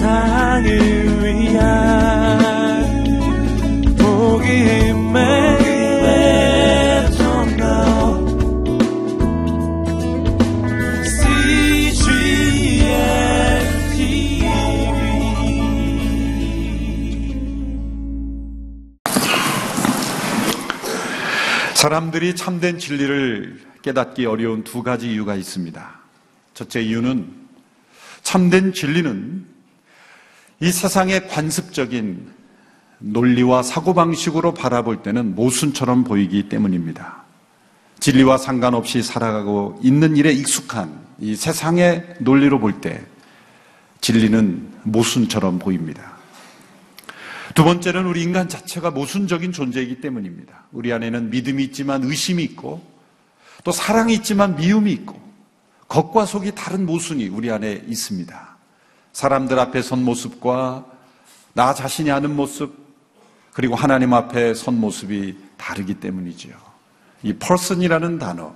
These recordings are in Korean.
세상을 위한 복음의 사람들이 참된 진리를 깨닫기 어려운 두 가지 이유가 있습니다. 첫째 이유는 참된 진리는 이 세상의 관습적인 논리와 사고방식으로 바라볼 때는 모순처럼 보이기 때문입니다. 진리와 상관없이 살아가고 있는 일에 익숙한 이 세상의 논리로 볼 때 진리는 모순처럼 보입니다. 두 번째는 우리 인간 자체가 모순적인 존재이기 때문입니다. 우리 안에는 믿음이 있지만 의심이 있고 또 사랑이 있지만 미움이 있고 겉과 속이 다른 모순이 우리 안에 있습니다. 사람들 앞에 선 모습과 나 자신이 하는 모습 그리고 하나님 앞에 선 모습이 다르기 때문이지요. 이 person이라는 단어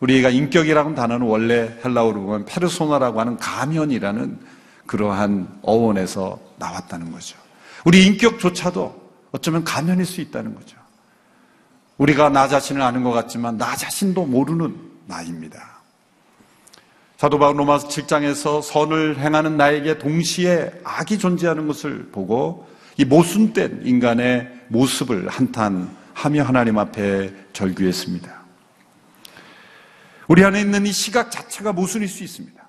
우리가 인격이라는 단어는 원래 헬라어로 보면 페르소나라고 하는 가면이라는 그러한 어원에서 나왔다는 거죠. 우리 인격조차도 어쩌면 가면일 수 있다는 거죠. 우리가 나 자신을 아는 것 같지만 나 자신도 모르는 나입니다. 사도 바울 로마서 7장에서 선을 행하는 나에게 동시에 악이 존재하는 것을 보고 이 모순된 인간의 모습을 한탄하며 하나님 앞에 절규했습니다. 우리 안에 있는 이 시각 자체가 모순일 수 있습니다.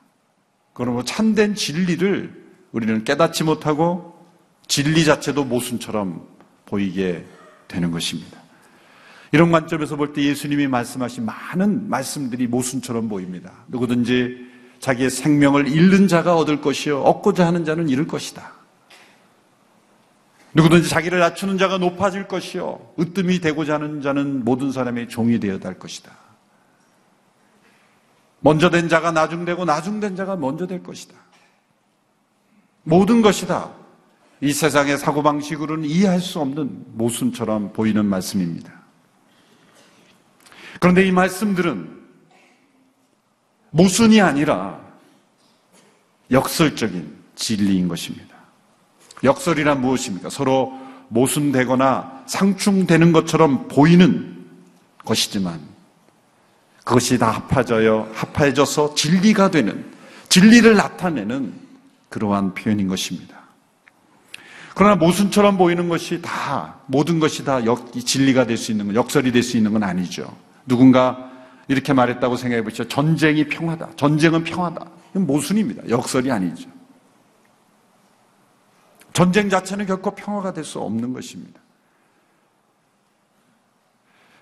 그러므로 참된 진리를 우리는 깨닫지 못하고 진리 자체도 모순처럼 보이게 되는 것입니다. 이런 관점에서 볼 때 예수님이 말씀하신 많은 말씀들이 모순처럼 보입니다. 누구든지 자기의 생명을 잃는 자가 얻을 것이요 얻고자 하는 자는 잃을 것이다. 누구든지 자기를 낮추는 자가 높아질 것이요 으뜸이 되고자 하는 자는 모든 사람의 종이 되어야 할 것이다. 먼저 된 자가 나중되고 나중된 자가 먼저 될 것이다. 모든 것이다. 이 세상의 사고방식으로는 이해할 수 없는 모순처럼 보이는 말씀입니다. 그런데 이 말씀들은 모순이 아니라 역설적인 진리인 것입니다. 역설이란 무엇입니까? 서로 모순되거나 상충되는 것처럼 보이는 것이지만 그것이 다 합해져요, 합해져서 진리가 되는, 진리를 나타내는 그러한 표현인 것입니다. 그러나 모순처럼 보이는 것이 다, 모든 것이 다 역, 진리가 될 수 있는 건, 역설이 될 수 있는 건 아니죠. 누군가 이렇게 말했다고 생각해 보시죠. 전쟁이 평화다. 전쟁은 평화다. 이건 모순입니다. 역설이 아니죠. 전쟁 자체는 결코 평화가 될 수 없는 것입니다.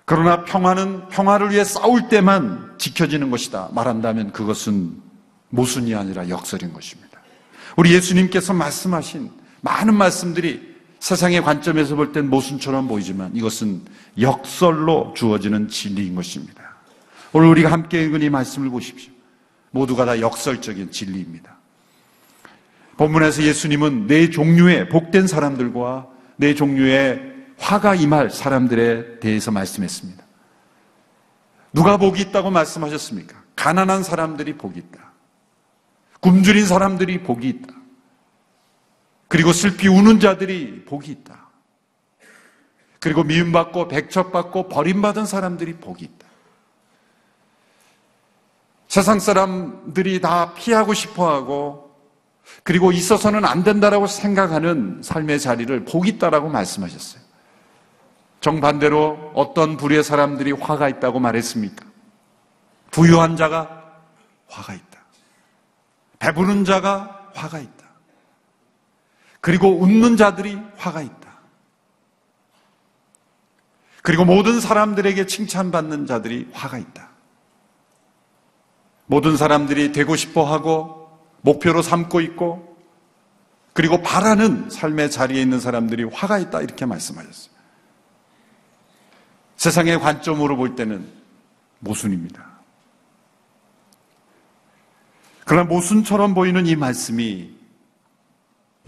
그러나 평화는 평화를 위해 싸울 때만 지켜지는 것이다. 말한다면 그것은 모순이 아니라 역설인 것입니다. 우리 예수님께서 말씀하신 많은 말씀들이 세상의 관점에서 볼 땐 모순처럼 보이지만 이것은 역설로 주어지는 진리인 것입니다. 오늘 우리가 함께 읽은 이 말씀을 보십시오. 모두가 다 역설적인 진리입니다. 본문에서 예수님은 네 종류의 복된 사람들과 네 종류의 화가 임할 사람들에 대해서 말씀했습니다. 누가 복이 있다고 말씀하셨습니까? 가난한 사람들이 복이 있다. 굶주린 사람들이 복이 있다. 그리고 슬피 우는 자들이 복이 있다. 그리고 미움받고 백척받고 버림받은 사람들이 복이 있다. 세상 사람들이 다 피하고 싶어 하고 그리고 있어서는 안 된다라고 생각하는 삶의 자리를 복이 있다라고 말씀하셨어요. 정반대로 어떤 부류의 사람들이 화가 있다고 말했습니까? 부유한 자가 화가 있다. 배부른 자가 화가 있다. 그리고 웃는 자들이 화가 있다. 그리고 모든 사람들에게 칭찬받는 자들이 화가 있다. 모든 사람들이 되고 싶어 하고 목표로 삼고 있고 그리고 바라는 삶의 자리에 있는 사람들이 화가 있다. 이렇게 말씀하셨어요. 세상의 관점으로 볼 때는 모순입니다. 그러나 모순처럼 보이는 이 말씀이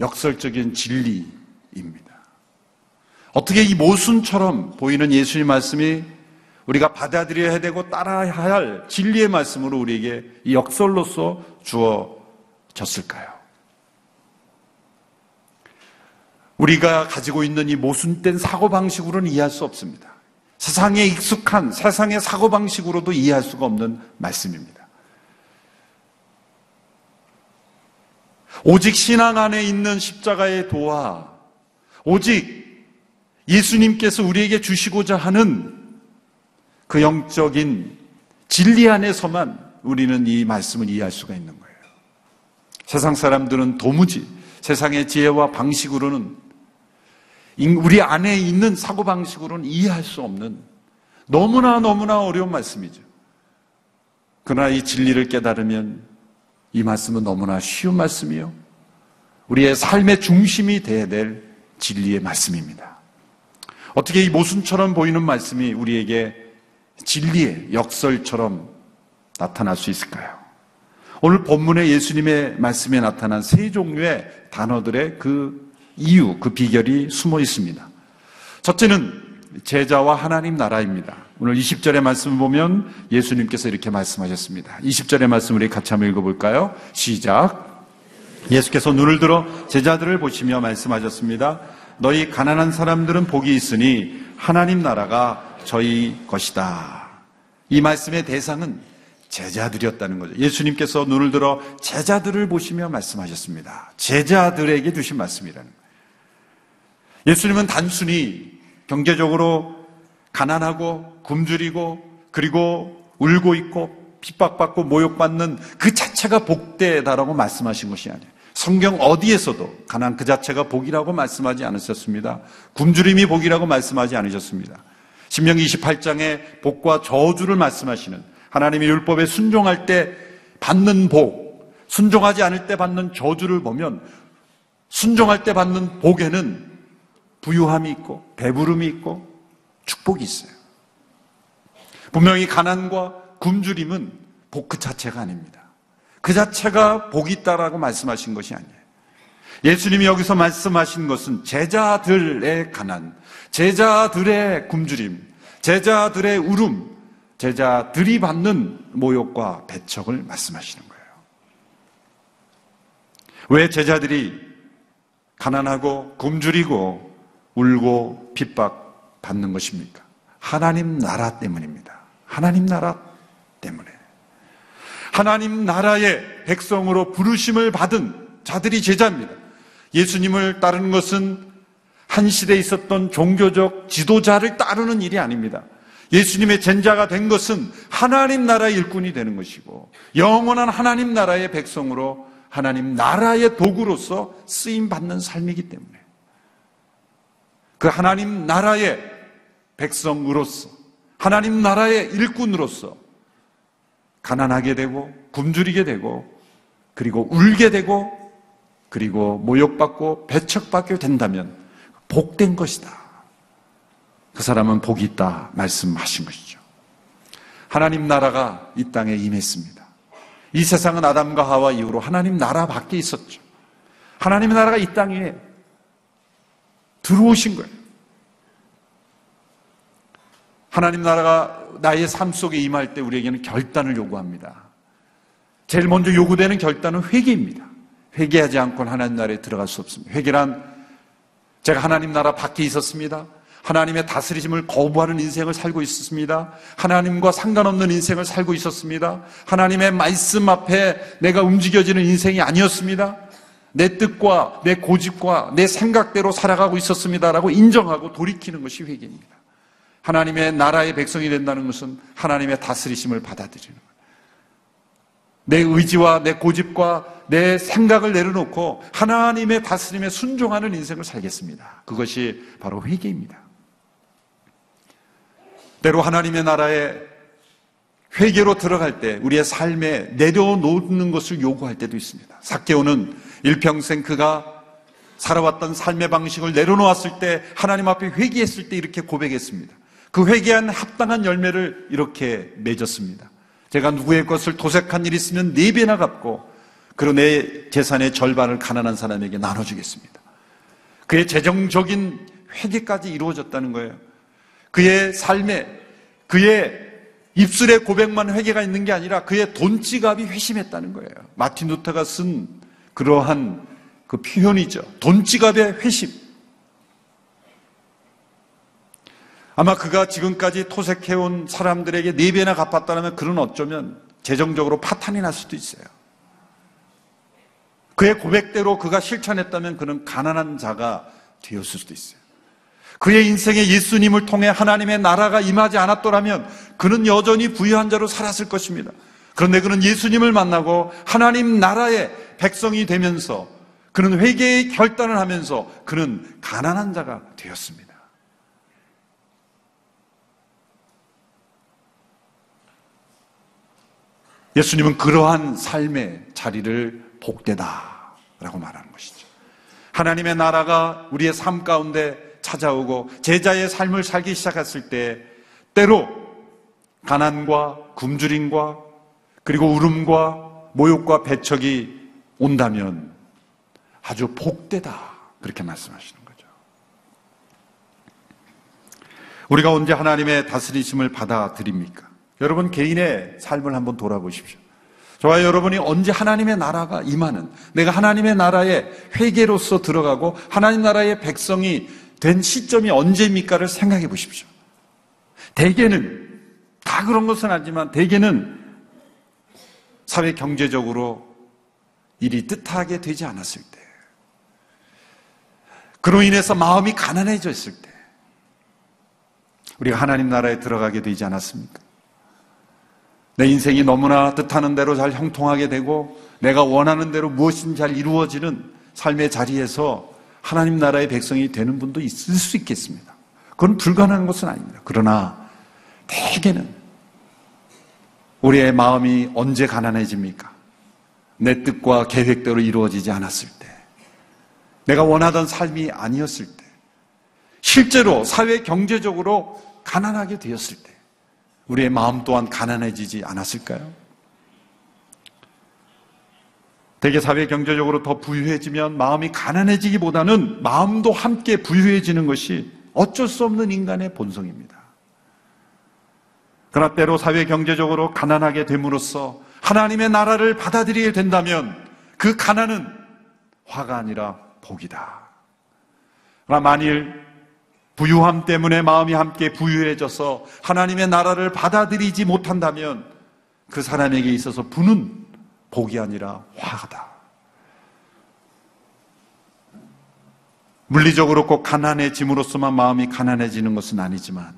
역설적인 진리입니다. 어떻게 이 모순처럼 보이는 예수님 말씀이 우리가 받아들여야 되고 따라야 할 진리의 말씀으로 우리에게 이 역설로서 주어졌을까요? 우리가 가지고 있는 이 모순된 사고방식으로는 이해할 수 없습니다. 세상에 익숙한 세상의 사고방식으로도 이해할 수가 없는 말씀입니다. 오직 신앙 안에 있는 십자가의 도와 오직 예수님께서 우리에게 주시고자 하는 그 영적인 진리 안에서만 우리는 이 말씀을 이해할 수가 있는 거예요. 세상 사람들은 도무지 세상의 지혜와 방식으로는 우리 안에 있는 사고방식으로는 이해할 수 없는 너무나 너무나 어려운 말씀이죠. 그러나 이 진리를 깨달으면 이 말씀은 너무나 쉬운 말씀이요. 우리의 삶의 중심이 되어야 될 진리의 말씀입니다. 어떻게 이 모순처럼 보이는 말씀이 우리에게 진리의 역설처럼 나타날 수 있을까요? 오늘 본문에 예수님의 말씀에 나타난 세 종류의 단어들의 그 이유, 그 비결이 숨어 있습니다. 첫째는 제자와 하나님 나라입니다. 오늘 20절의 말씀을 보면 예수님께서 이렇게 말씀하셨습니다. 20절의 말씀 우리 같이 한번 읽어볼까요? 시작. 예수께서 눈을 들어 제자들을 보시며 말씀하셨습니다. 너희 가난한 사람들은 복이 있으니 하나님 나라가 저희 것이다. 이 말씀의 대상은 제자들이었다는 거죠. 예수님께서 눈을 들어 제자들을 보시며 말씀하셨습니다. 제자들에게 주신 말씀이라는 거예요. 예수님은 단순히 경제적으로 가난하고 굶주리고 그리고 울고 있고 핍박받고 모욕받는 그 자체가 복되다라고 말씀하신 것이 아니에요. 성경 어디에서도 가난 그 자체가 복이라고 말씀하지 않으셨습니다. 굶주림이 복이라고 말씀하지 않으셨습니다. 신명기 28장에 복과 저주를 말씀하시는 하나님의 율법에 순종할 때 받는 복, 순종하지 않을 때 받는 저주를 보면 순종할 때 받는 복에는 부유함이 있고 배부름이 있고 축복이 있어요. 분명히 가난과 굶주림은 복 그 자체가 아닙니다. 그 자체가 복이 있다라고 말씀하신 것이 아니에요. 예수님이 여기서 말씀하신 것은 제자들의 가난, 제자들의 굶주림, 제자들의 울음, 제자들이 받는 모욕과 배척을 말씀하시는 거예요. 왜 제자들이 가난하고 굶주리고 울고 핍박 받는 것입니까? 하나님 나라 때문입니다. 하나님 나라 때문에. 하나님 나라의 백성으로 부르심을 받은 자들이 제자입니다. 예수님을 따르는 것은 한 시대에 있었던 종교적 지도자를 따르는 일이 아닙니다. 예수님의 젠자가 된 것은 하나님 나라의 일꾼이 되는 것이고 영원한 하나님 나라의 백성으로 하나님 나라의 도구로서 쓰임 받는 삶이기 때문에 그 하나님 나라의 백성으로서 하나님 나라의 일꾼으로서 가난하게 되고 굶주리게 되고 그리고 울게 되고 그리고 모욕받고 배척받게 된다면 복된 것이다. 그 사람은 복이 있다 말씀하신 것이죠. 하나님 나라가 이 땅에 임했습니다. 이 세상은 아담과 하와 이후로 하나님 나라 밖에 있었죠. 하나님 나라가 이 땅에 들어오신 거예요. 하나님 나라가 나의 삶 속에 임할 때 우리에게는 결단을 요구합니다. 제일 먼저 요구되는 결단은 회개입니다. 회개하지 않고는 하나님 나라에 들어갈 수 없습니다. 회개란 제가 하나님 나라 밖에 있었습니다. 하나님의 다스리심을 거부하는 인생을 살고 있었습니다. 하나님과 상관없는 인생을 살고 있었습니다. 하나님의 말씀 앞에 내가 움직여지는 인생이 아니었습니다. 내 뜻과 내 고집과 내 생각대로 살아가고 있었습니다라고 인정하고 돌이키는 것이 회개입니다. 하나님의 나라의 백성이 된다는 것은 하나님의 다스리심을 받아들이는 거예요. 내 의지와 내 고집과 내 생각을 내려놓고 하나님의 다스림에 순종하는 인생을 살겠습니다. 그것이 바로 회개입니다. 때로 하나님의 나라에 회개로 들어갈 때 우리의 삶에 내려놓는 것을 요구할 때도 있습니다. 사케오는 일평생 그가 살아왔던 삶의 방식을 내려놓았을 때 하나님 앞에 회개했을 때 이렇게 고백했습니다. 그 회개한 합당한 열매를 이렇게 맺었습니다. 제가 누구의 것을 도색한 일 있으면 네 배나 갚고 그리고 내 재산의 절반을 가난한 사람에게 나눠주겠습니다. 그의 재정적인 회개까지 이루어졌다는 거예요. 그의 삶에 그의 입술에 고백만 회개가 있는 게 아니라 그의 돈지갑이 회심했다는 거예요. 마틴 루터가 쓴 그러한 그 표현이죠. 돈지갑의 회심. 아마 그가 지금까지 토색해온 사람들에게 네 배나 갚았다면 그는 어쩌면 재정적으로 파탄이 날 수도 있어요. 그의 고백대로 그가 실천했다면 그는 가난한 자가 되었을 수도 있어요. 그의 인생에 예수님을 통해 하나님의 나라가 임하지 않았더라면 그는 여전히 부유한 자로 살았을 것입니다. 그런데 그는 예수님을 만나고 하나님 나라의 백성이 되면서 그는 회개의 결단을 하면서 그는 가난한 자가 되었습니다. 예수님은 그러한 삶의 자리를 복되다라고 말하는 것이죠. 하나님의 나라가 우리의 삶 가운데 찾아오고 제자의 삶을 살기 시작했을 때 때로 가난과 굶주림과 그리고 울음과 모욕과 배척이 온다면 아주 복되다 그렇게 말씀하시는 거죠. 우리가 언제 하나님의 다스리심을 받아들입니까? 여러분 개인의 삶을 한번 돌아보십시오. 저와 여러분이 언제 하나님의 나라가 임하는 내가 하나님의 나라에 회계로서 들어가고 하나님 나라의 백성이 된 시점이 언제입니까를 생각해 보십시오. 대개는 다 그런 것은 아니지만 대개는 사회 경제적으로 일이 뜻하게 되지 않았을 때 그로 인해서 마음이 가난해졌을 때 우리가 하나님 나라에 들어가게 되지 않았습니까? 내 인생이 너무나 뜻하는 대로 잘 형통하게 되고 내가 원하는 대로 무엇이든 잘 이루어지는 삶의 자리에서 하나님 나라의 백성이 되는 분도 있을 수 있겠습니다. 그건 불가능한 것은 아닙니다. 그러나 대개는 우리의 마음이 언제 가난해집니까? 내 뜻과 계획대로 이루어지지 않았을 때, 내가 원하던 삶이 아니었을 때, 실제로 사회 경제적으로 가난하게 되었을 때, 우리의 마음 또한 가난해지지 않았을까요? 대개 사회 경제적으로 더 부유해지면 마음이 가난해지기보다는 마음도 함께 부유해지는 것이 어쩔 수 없는 인간의 본성입니다. 그러나 때로 사회 경제적으로 가난하게 됨으로써 하나님의 나라를 받아들이게 된다면 그 가난은 화가 아니라 복이다. 그러나 만일 부유함 때문에 마음이 함께 부유해져서 하나님의 나라를 받아들이지 못한다면 그 사람에게 있어서 부는 복이 아니라 화가다. 물리적으로 꼭 가난해짐으로써만 마음이 가난해지는 것은 아니지만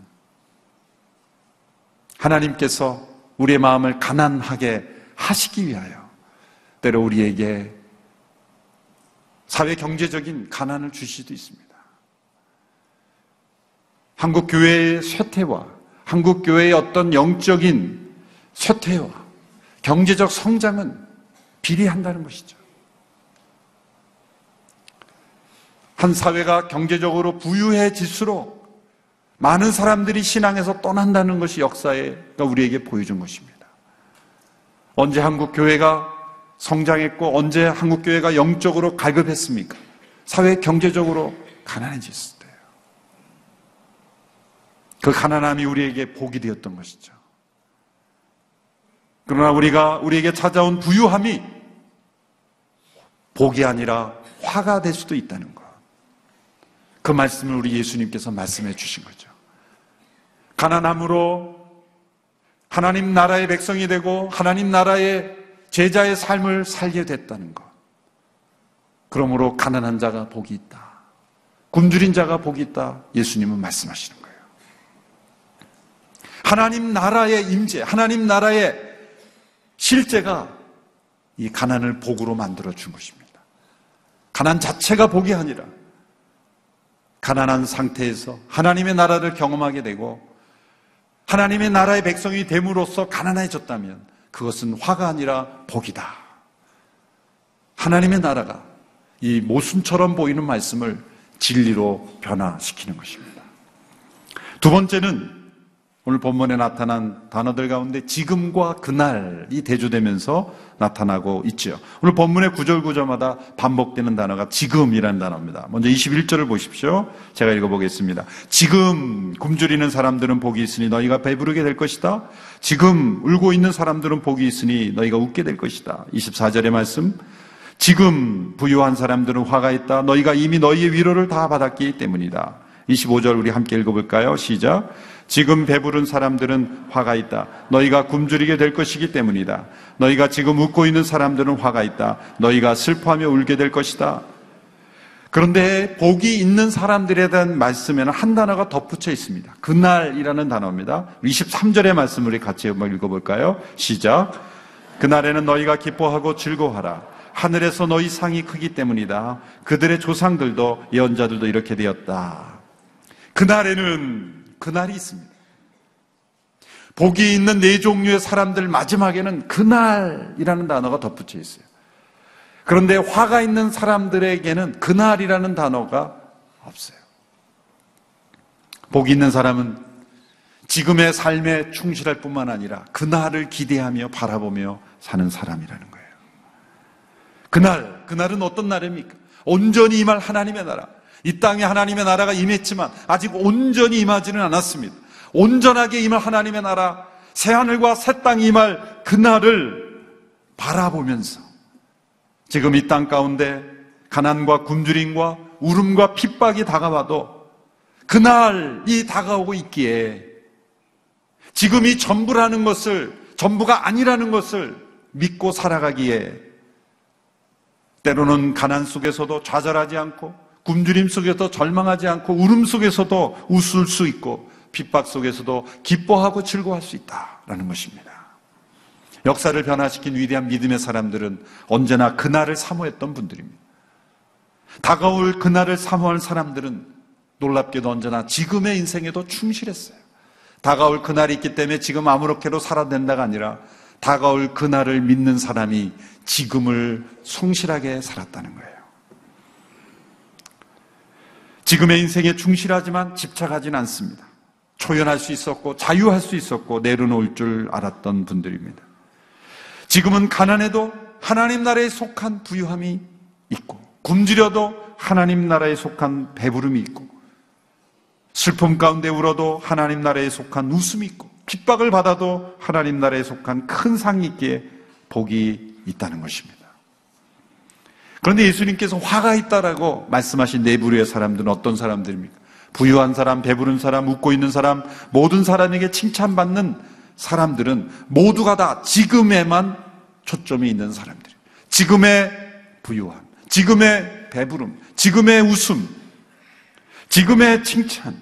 하나님께서 우리의 마음을 가난하게 하시기 위하여 때로 우리에게 사회 경제적인 가난을 주시도 있습니다. 한국 교회의 쇠퇴와 한국 교회의 어떤 영적인 쇠퇴와 경제적 성장은 비례한다는 것이죠. 한 사회가 경제적으로 부유해질수록 많은 사람들이 신앙에서 떠난다는 것이 역사가 우리에게 보여준 것입니다. 언제 한국 교회가 성장했고 언제 한국 교회가 영적으로 갈급했습니까? 사회 경제적으로 가난해졌을 때요. 그 가난함이 우리에게 복이 되었던 것이죠. 그러나 우리가 우리에게 찾아온 부유함이 복이 아니라 화가 될 수도 있다는 것. 그 말씀을 우리 예수님께서 말씀해 주신 거죠. 가난함으로 하나님 나라의 백성이 되고 하나님 나라의 제자의 삶을 살게 됐다는 것. 그러므로 가난한 자가 복이 있다. 굶주린 자가 복이 있다. 예수님은 말씀하시는 거예요. 하나님 나라의 임재, 하나님 나라의 실제가 이 가난을 복으로 만들어 준 것입니다. 가난 자체가 복이 아니라 가난한 상태에서 하나님의 나라를 경험하게 되고 하나님의 나라의 백성이 됨으로써 가난해졌다면 그것은 화가 아니라 복이다. 하나님의 나라가 이 모순처럼 보이는 말씀을 진리로 변화시키는 것입니다. 두 번째는 오늘 본문에 나타난 단어들 가운데 지금과 그날이 대조되면서 나타나고 있죠. 오늘 본문의 구절 구절마다 반복되는 단어가 지금이라는 단어입니다. 먼저 21절을 보십시오. 제가 읽어보겠습니다. 지금 굶주리는 사람들은 복이 있으니 너희가 배부르게 될 것이다. 지금 울고 있는 사람들은 복이 있으니 너희가 웃게 될 것이다. 24절의 말씀. 지금 부유한 사람들은 화가 있다. 너희가 이미 너희의 위로를 다 받았기 때문이다. 25절 우리 함께 읽어볼까요? 시작. 지금 배부른 사람들은 화가 있다. 너희가 굶주리게 될 것이기 때문이다. 너희가 지금 웃고 있는 사람들은 화가 있다. 너희가 슬퍼하며 울게 될 것이다. 그런데 복이 있는 사람들에 대한 말씀에는 한 단어가 덧붙여 있습니다. 그날이라는 단어입니다. 23절의 말씀을 같이 한번 읽어볼까요? 시작. 그날에는 너희가 기뻐하고 즐거워하라. 하늘에서 너희 상이 크기 때문이다. 그들의 조상들도 예언자들도 이렇게 되었다. 그날에는 그날이 있습니다. 복이 있는 네 종류의 사람들 마지막에는 그날이라는 단어가 덧붙여 있어요. 그런데 화가 있는 사람들에게는 그날이라는 단어가 없어요. 복이 있는 사람은 지금의 삶에 충실할 뿐만 아니라 그날을 기대하며 바라보며 사는 사람이라는 거예요. 그날, 그날은 어떤 날입니까? 온전히 임할 하나님의 나라. 이 땅에 하나님의 나라가 임했지만 아직 온전히 임하지는 않았습니다. 온전하게 임할 하나님의 나라, 새하늘과 새 땅이 임할 그날을 바라보면서 지금 이 땅 가운데 가난과 굶주림과 울음과 핍박이 다가와도 그날이 다가오고 있기에 지금 이 전부라는 것을 전부가 아니라는 것을 믿고 살아가기에 때로는 가난 속에서도 좌절하지 않고 굶주림 속에서 절망하지 않고 울음 속에서도 웃을 수 있고 핍박 속에서도 기뻐하고 즐거워할 수 있다라는 것입니다. 역사를 변화시킨 위대한 믿음의 사람들은 언제나 그날을 사모했던 분들입니다. 다가올 그날을 사모하는 사람들은 놀랍게도 언제나 지금의 인생에도 충실했어요. 다가올 그날이 있기 때문에 지금 아무렇게도 살아낸다가 아니라 다가올 그날을 믿는 사람이 지금을 성실하게 살았다는 거예요. 지금의 인생에 충실하지만 집착하지는 않습니다. 초연할 수 있었고 자유할 수 있었고 내려놓을 줄 알았던 분들입니다. 지금은 가난해도 하나님 나라에 속한 부유함이 있고 굶주려도 하나님 나라에 속한 배부름이 있고 슬픔 가운데 울어도 하나님 나라에 속한 웃음이 있고 핍박을 받아도 하나님 나라에 속한 큰 상이 있기에 복이 있다는 것입니다. 그런데 예수님께서 화가 있다라고 말씀하신 네 부류의 사람들은 어떤 사람들입니까? 부유한 사람, 배부른 사람, 웃고 있는 사람, 모든 사람에게 칭찬받는 사람들은 모두가 다 지금에만 초점이 있는 사람들이에요. 지금의 부유함, 지금의 배부름, 지금의 웃음, 지금의 칭찬.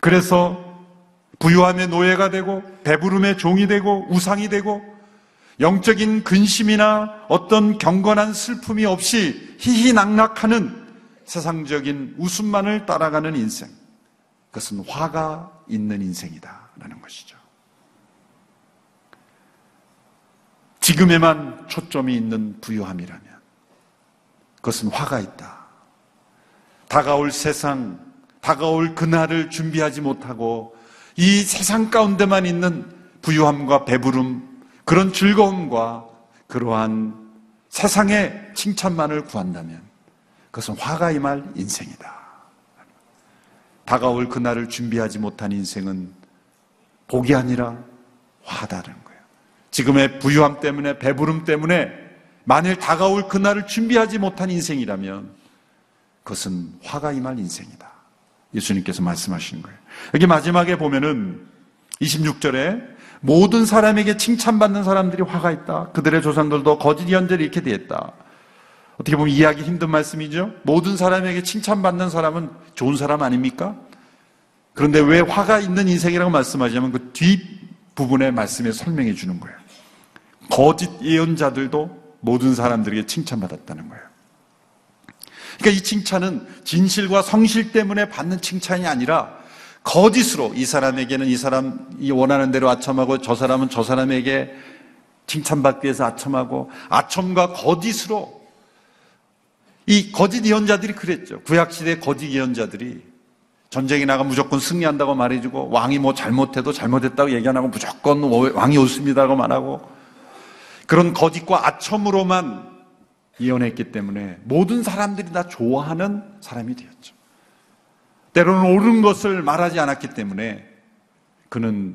그래서 부유함의 노예가 되고 배부름의 종이 되고 우상이 되고 영적인 근심이나 어떤 경건한 슬픔이 없이 희희낙낙하는 세상적인 웃음만을 따라가는 인생. 그것은 화가 있는 인생이다라는 것이죠. 지금에만 초점이 있는 부유함이라면 그것은 화가 있다. 다가올 세상, 다가올 그날을 준비하지 못하고 이 세상 가운데만 있는 부유함과 배부름, 그런 즐거움과 그러한 세상의 칭찬만을 구한다면 그것은 화가 임할 인생이다. 다가올 그날을 준비하지 못한 인생은 복이 아니라 화다는 거예요. 지금의 부유함 때문에 배부름 때문에 만일 다가올 그날을 준비하지 못한 인생이라면 그것은 화가 임할 인생이다. 예수님께서 말씀하신 거예요. 여기 마지막에 보면은 26절에 모든 사람에게 칭찬받는 사람들이 화가 있다. 그들의 조상들도 거짓 연절이 이렇게 되었다. 어떻게 보면 이해하기 힘든 말씀이죠. 모든 사람에게 칭찬받는 사람은 좋은 사람 아닙니까? 그런데 왜 화가 있는 인생이라고 말씀하자면 그 뒷부분의 말씀에 설명해 주는 거예요. 거짓 예언자들도 모든 사람들에게 칭찬받았다는 거예요. 그러니까 이 칭찬은 진실과 성실 때문에 받는 칭찬이 아니라 거짓으로 이 사람에게는 이 사람이 원하는 대로 아첨하고 저 사람은 저 사람에게 칭찬받기 위해서 아첨하고 아첨과 거짓으로 이 거짓 예언자들이 그랬죠. 구약시대 거짓 예언자들이 전쟁에 나가 무조건 승리한다고 말해주고 왕이 뭐 잘못해도 잘못했다고 얘기 안 하고 무조건 왕이 옳습니다라고 말하고 그런 거짓과 아첨으로만 예언했기 때문에 모든 사람들이 다 좋아하는 사람이 되었죠. 때로는 옳은 것을 말하지 않았기 때문에 그는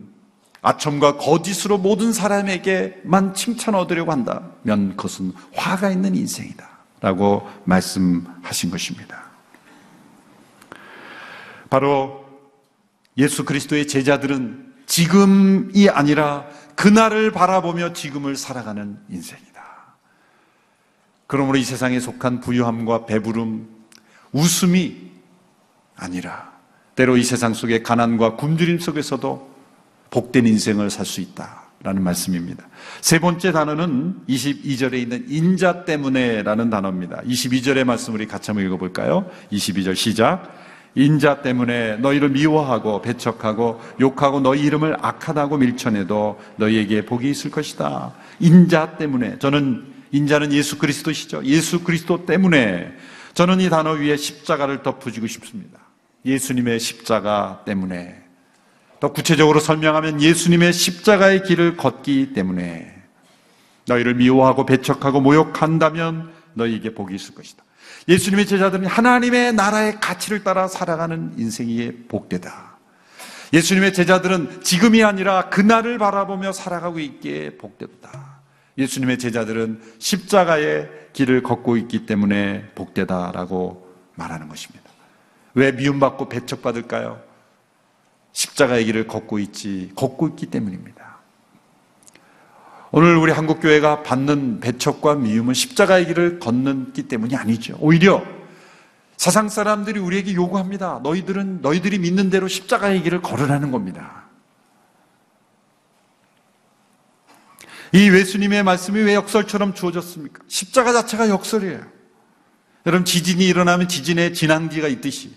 아첨과 거짓으로 모든 사람에게만 칭찬 얻으려고 한다면 그것은 화가 있는 인생이다. 라고 말씀하신 것입니다. 바로 예수 그리스도의 제자들은 지금이 아니라 그날을 바라보며 지금을 살아가는 인생이다. 그러므로 이 세상에 속한 부유함과 배부름, 웃음이 아니라 때로 이 세상 속의 가난과 굶주림 속에서도 복된 인생을 살 수 있다라는 말씀입니다. 세 번째 단어는 22절에 있는 인자 때문에라는 단어입니다. 22절의 말씀 우리 같이 한번 읽어볼까요? 22절 시작. 인자 때문에 너희를 미워하고 배척하고 욕하고 너희 이름을 악하다고 밀쳐내도 너희에게 복이 있을 것이다. 인자 때문에 저는 인자는 예수 그리스도시죠. 예수 그리스도 때문에 저는 이 단어 위에 십자가를 덧붙이고 싶습니다. 예수님의 십자가 때문에 더 구체적으로 설명하면 예수님의 십자가의 길을 걷기 때문에 너희를 미워하고 배척하고 모욕한다면 너희에게 복이 있을 것이다. 예수님의 제자들은 하나님의 나라의 가치를 따라 살아가는 인생이 복되다. 예수님의 제자들은 지금이 아니라 그날을 바라보며 살아가고 있기에 복되다. 예수님의 제자들은 십자가의 길을 걷고 있기 때문에 복되다라고 말하는 것입니다. 왜 미움받고 배척받을까요? 십자가의 길을 걷고 있지, 걷고 있기 때문입니다. 오늘 우리 한국교회가 받는 배척과 미움은 십자가의 길을 걷는 기 때문이 아니죠. 오히려 세상 사람들이 우리에게 요구합니다. 너희들은 너희들이 믿는 대로 십자가의 길을 걸으라는 겁니다. 이 예수님의 말씀이 왜 역설처럼 주어졌습니까? 십자가 자체가 역설이에요. 여러분 지진이 일어나면 지진의 진앙지가 있듯이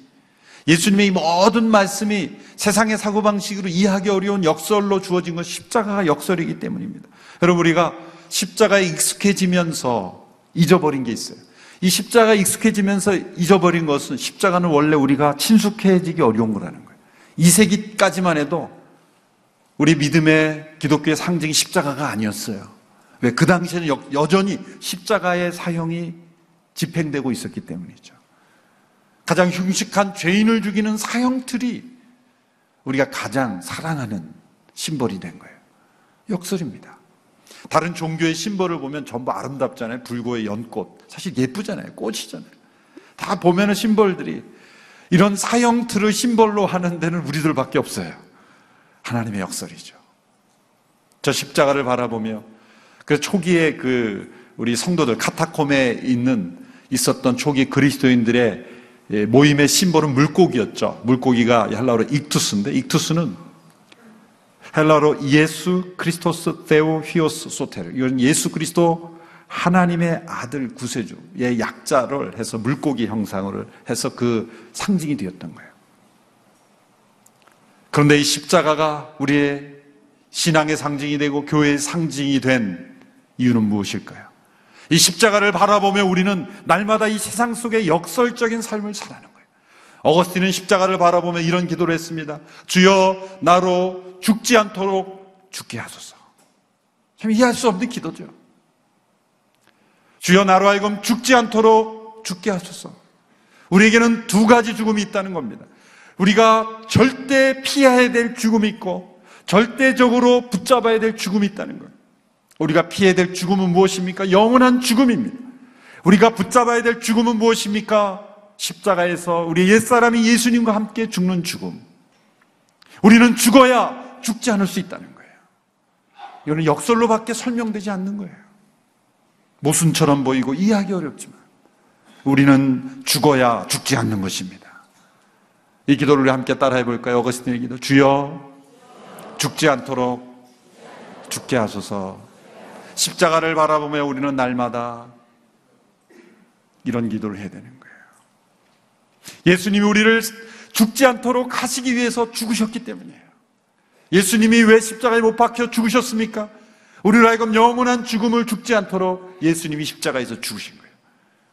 예수님의 이 모든 말씀이 세상의 사고방식으로 이해하기 어려운 역설로 주어진 것 십자가가 역설이기 때문입니다. 여러분 우리가 십자가에 익숙해지면서 잊어버린 게 있어요. 이 십자가에 익숙해지면서 잊어버린 것은 십자가는 원래 우리가 친숙해지기 어려운 거라는 거예요. 2세기까지만 해도 우리 믿음의 기독교의 상징이 십자가가 아니었어요. 왜? 그 당시에는 여, 여전히 십자가의 사형이 집행되고 있었기 때문이죠. 가장 흉측한 죄인을 죽이는 사형틀이 우리가 가장 사랑하는 심벌이 된 거예요. 역설입니다. 다른 종교의 심벌을 보면 전부 아름답잖아요. 불고의 연꽃. 사실 예쁘잖아요. 꽃이잖아요. 다 보면은 심벌들이 이런 사형틀을 심벌로 하는 데는 우리들밖에 없어요. 하나님의 역설이죠. 저 십자가를 바라보며 그 초기에 그 우리 성도들 카타콤에 있는 있었던 초기 그리스도인들의 모임의 심벌은 물고기였죠. 물고기가 헬라어로 익투스인데 익투스는 헬라어로 예수 크리스토스 테오 휘오스 소테르 이건 예수 그리스도 하나님의 아들 구세주의 약자를 해서 물고기 형상을 해서 그 상징이 되었던 거예요. 그런데 이 십자가가 우리의 신앙의 상징이 되고 교회의 상징이 된 이유는 무엇일까요? 이 십자가를 바라보며 우리는 날마다 이 세상 속에 역설적인 삶을 살아가는 거예요. 어거스틴은 십자가를 바라보며 이런 기도를 했습니다. 주여 나로 죽지 않도록 죽게 하소서. 참 이해할 수 없는 기도죠. 주여 나로 하여금 죽지 않도록 죽게 하소서. 우리에게는 두 가지 죽음이 있다는 겁니다. 우리가 절대 피해야 될 죽음이 있고 절대적으로 붙잡아야 될 죽음이 있다는 거예요. 우리가 피해야 될 죽음은 무엇입니까? 영원한 죽음입니다. 우리가 붙잡아야 될 죽음은 무엇입니까? 십자가에서 우리 옛사람이 예수님과 함께 죽는 죽음. 우리는 죽어야 죽지 않을 수 있다는 거예요. 이거는 역설로밖에 설명되지 않는 거예요. 모순처럼 보이고 이해하기 어렵지만 우리는 죽어야 죽지 않는 것입니다. 이 기도를 우리 함께 따라해 볼까요? 어거스틴의 기도. 주여 죽지 않도록 죽게 하소서. 십자가를 바라보며 우리는 날마다 이런 기도를 해야 되는 거예요. 예수님이 우리를 죽지 않도록 하시기 위해서 죽으셨기 때문이에요. 예수님이 왜 십자가에 못 박혀 죽으셨습니까? 우리를 하여금 영원한 죽음을 죽지 않도록 예수님이 십자가에서 죽으신 거예요.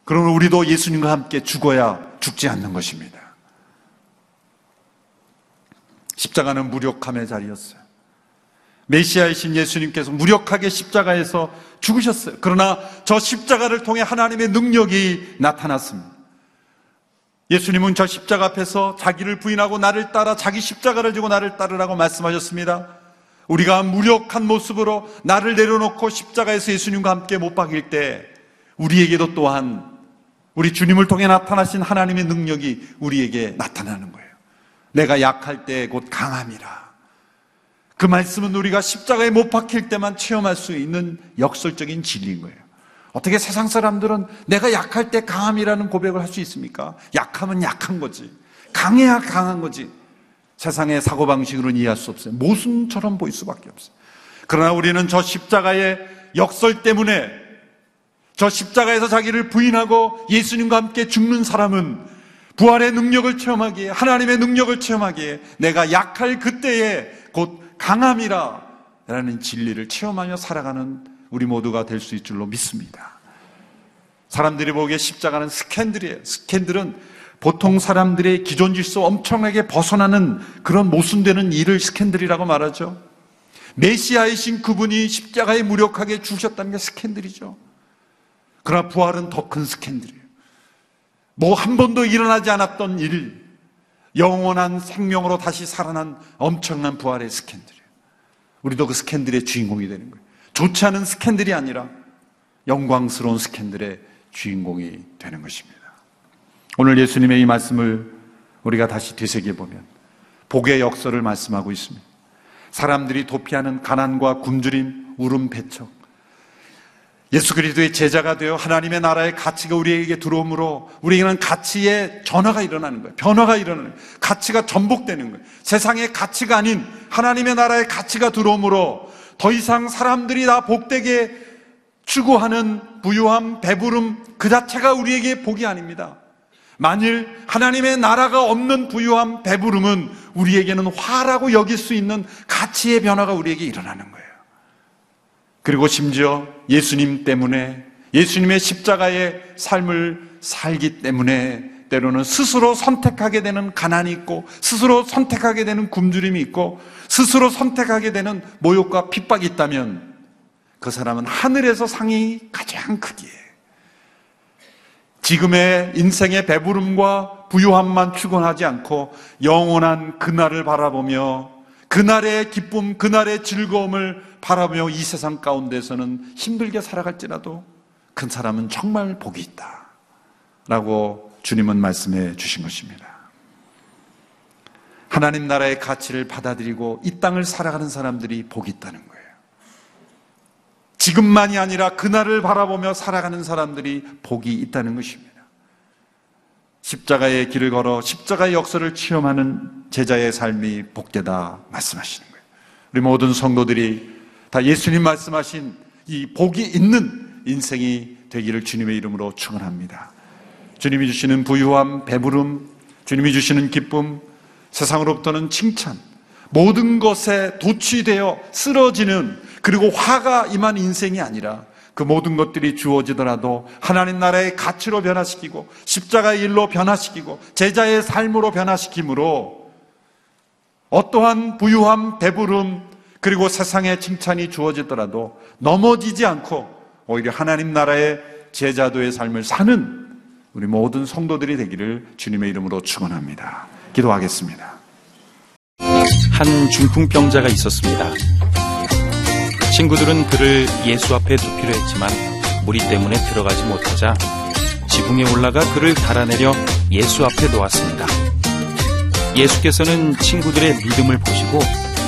그러면 우리도 예수님과 함께 죽어야 죽지 않는 것입니다. 십자가는 무력함의 자리였어요. 메시아이신 예수님께서 무력하게 십자가에서 죽으셨어요. 그러나 저 십자가를 통해 하나님의 능력이 나타났습니다. 예수님은 저 십자가 앞에서 자기를 부인하고 나를 따라 자기 십자가를 지고 나를 따르라고 말씀하셨습니다. 우리가 무력한 모습으로 나를 내려놓고 십자가에서 예수님과 함께 못 박일 때 우리에게도 또한 우리 주님을 통해 나타나신 하나님의 능력이 우리에게 나타나는 거예요. 내가 약할 때 곧 강함이라. 그 말씀은 우리가 십자가에 못 박힐 때만 체험할 수 있는 역설적인 진리인 거예요. 어떻게 세상 사람들은 내가 약할 때 강함이라는 고백을 할 수 있습니까? 약하면 약한 거지. 강해야 강한 거지. 세상의 사고방식으로는 이해할 수 없어요. 모순처럼 보일 수밖에 없어요. 그러나 우리는 저 십자가의 역설 때문에 저 십자가에서 자기를 부인하고 예수님과 함께 죽는 사람은 부활의 능력을 체험하기에 하나님의 능력을 체험하기에 내가 약할 그때에 곧 강함이라 라는 진리를 체험하며 살아가는 우리 모두가 될 수 있을 줄로 믿습니다. 사람들이 보기에 십자가는 스캔들이에요. 스캔들은 보통 사람들의 기존 질서 엄청나게 벗어나는 그런 모순되는 일을 스캔들이라고 말하죠. 메시아이신 그분이 십자가에 무력하게 죽으셨다는 게 스캔들이죠. 그러나 부활은 더 큰 스캔들이에요. 뭐 한 번도 일어나지 않았던 일, 영원한 생명으로 다시 살아난 엄청난 부활의 스캔들이에요. 우리도 그 스캔들의 주인공이 되는 거예요. 좋지 않은 스캔들이 아니라 영광스러운 스캔들의 주인공이 되는 것입니다. 오늘 예수님의 이 말씀을 우리가 다시 되새겨 보면 복의 역설을 말씀하고 있습니다. 사람들이 도피하는 가난과 굶주림, 울음, 배척. 예수 그리스도의 제자가 되어 하나님의 나라의 가치가 우리에게 들어오므로 우리에게는 가치의 전화가 일어나는 거예요. 변화가 일어나는 거예요. 가치가 전복되는 거예요. 세상의 가치가 아닌 하나님의 나라의 가치가 들어오므로 더 이상 사람들이 다 복되게 추구하는 부유함, 배부름 그 자체가 우리에게 복이 아닙니다. 만일 하나님의 나라가 없는 부유함, 배부름은 우리에게는 화라고 여길 수 있는 가치의 변화가 우리에게 일어나는 거예요. 그리고 심지어 예수님 때문에 예수님의 십자가의 삶을 살기 때문에 때로는 스스로 선택하게 되는 가난이 있고 스스로 선택하게 되는 굶주림이 있고 스스로 선택하게 되는 모욕과 핍박이 있다면 그 사람은 하늘에서 상이 가장 크기에. 지금의 인생의 배부름과 부유함만 추구하지 않고 영원한 그날을 바라보며 그날의 기쁨, 그날의 즐거움을 바라보며 이 세상 가운데서는 힘들게 살아갈지라도 그 사람은 정말 복이 있다. 라고 주님은 말씀해 주신 것입니다. 하나님 나라의 가치를 받아들이고 이 땅을 살아가는 사람들이 복이 있다는 거예요. 지금만이 아니라 그날을 바라보며 살아가는 사람들이 복이 있다는 것입니다. 십자가의 길을 걸어 십자가의 역사를 체험하는 제자의 삶이 복되다 말씀하시는 거예요. 우리 모든 성도들이 다 예수님 말씀하신 이 복이 있는 인생이 되기를 주님의 이름으로 축원합니다. 주님이 주시는 부유함, 배부름, 주님이 주시는 기쁨, 세상으로부터는 칭찬, 모든 것에 도취되어 쓰러지는 그리고 화가 임한 인생이 아니라 그 모든 것들이 주어지더라도 하나님 나라의 가치로 변화시키고 십자가의 일로 변화시키고 제자의 삶으로 변화시키므로 어떠한 부유함, 배부름, 그리고 세상의 칭찬이 주어지더라도 넘어지지 않고 오히려 하나님 나라의 제자도의 삶을 사는 우리 모든 성도들이 되기를 주님의 이름으로 축원합니다. 기도하겠습니다. 한 중풍병자가 있었습니다. 친구들은 그를 예수 앞에 두기로 했지만 무리 때문에 들어가지 못하자 지붕에 올라가 그를 달아내려 예수 앞에 놓았습니다. 예수께서는 친구들의 믿음을 보시고